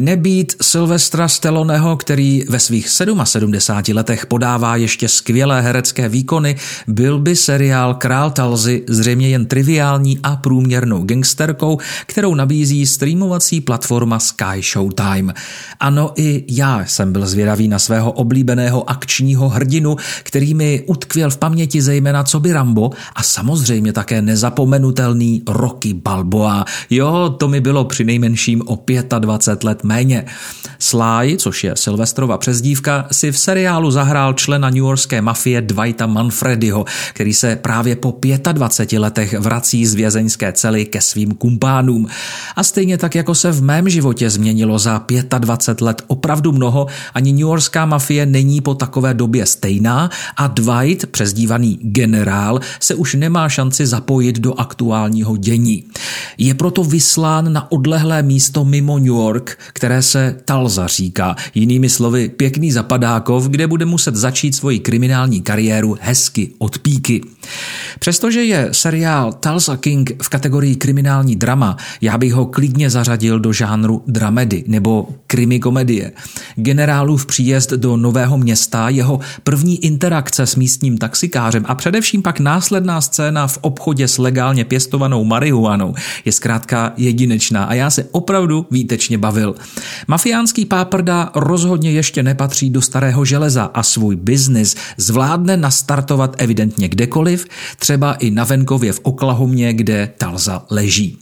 Nebýt Silvestra Stalloneho, který ve svých 77 letech podává ještě skvělé herecké výkony, byl by seriál Král Talzy zřejmě jen triviální a průměrnou gangsterkou, kterou nabízí streamovací platforma Sky Showtime. Ano, i já jsem byl zvědavý na svého oblíbeného akčního hrdinu, který mi utkvěl v paměti zejména co by Rambo a samozřejmě také nezapomenutelný Rocky Balboa. Jo, to mi bylo při nejmenším o 25 let méně. Sly, což je Silvestrova přezdívka, si v seriálu zahrál člena New Yorkské mafie Dwighta Manfrediho, který se právě po 25 letech vrací z vězeňské cely ke svým kumpánům. A stejně tak, jako se v mém životě změnilo za 25 let opravdu mnoho, ani New Yorkská mafie není po takové době stejná a Dwight, přezdívaný generál, se už nemá šanci zapojit do aktuálního dění. Je proto vyslán na odlehlé místo mimo New York, které se Talza říká, jinými slovy pěkný zapadákov, kde bude muset začít svoji kriminální kariéru hezky od píky. Přestože je seriál Tulsa King v kategorii kriminální drama, já bych ho klidně zařadil do žánru dramedy nebo krimi komedie. Generálův příjezd do nového města, jeho první interakce s místním taxikářem a především pak následná scéna v obchodě s legálně pěstovanou marihuanou je zkrátka jedinečná a já se opravdu výtečně bavil. Mafiánský páprda rozhodně ještě nepatří do starého železa a svůj biznis zvládne nastartovat evidentně kdekoliv, třeba i na venkově v Oklahomě, kde Talza leží.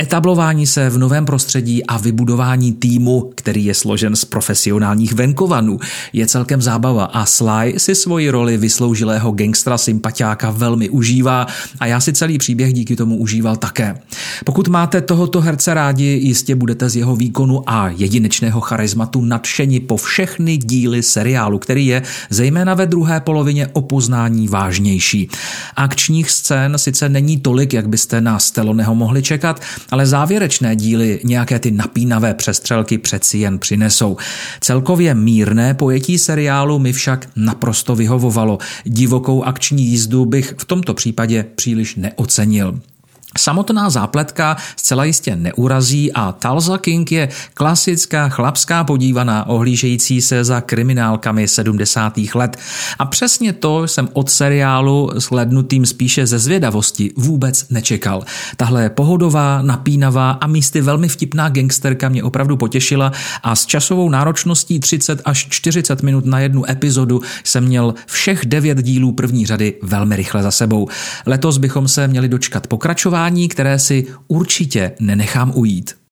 Etablování se v novém prostředí a vybudování týmu, který je složen z profesionálních venkovanů, je celkem zábava a Sly si svoji roli vysloužilého gangstra sympatiáka velmi užívá a já si celý příběh díky tomu užíval také. Pokud máte tohoto herce rádi, jistě budete z jeho výkonu a jedinečného charizmatu nadšeni po všechny díly seriálu, který je zejména ve druhé polovině o poznání vážnější. Akčních scén sice není tolik, jak byste na Steloneho mohli čekat, ale závěrečné díly nějaké ty napínavé přestřelky přeci jen přinesou. Celkově mírné pojetí seriálu mi však naprosto vyhovovalo. Divokou akční jízdu bych v tomto případě příliš neocenil. Samotná zápletka zcela jistě neurazí a Talza King je klasická chlapská podívaná ohlížející se za kriminálkami 70. let. A přesně to jsem od seriálu slednutým spíše ze zvědavosti vůbec nečekal. Tahle pohodová, napínavá a místy velmi vtipná gangsterka mě opravdu potěšila a s časovou náročností 30 až 40 minut na jednu epizodu jsem měl všech devět dílů první řady velmi rychle za sebou. Letos bychom se měli dočkat pokračování, které si určitě nenechám ujít.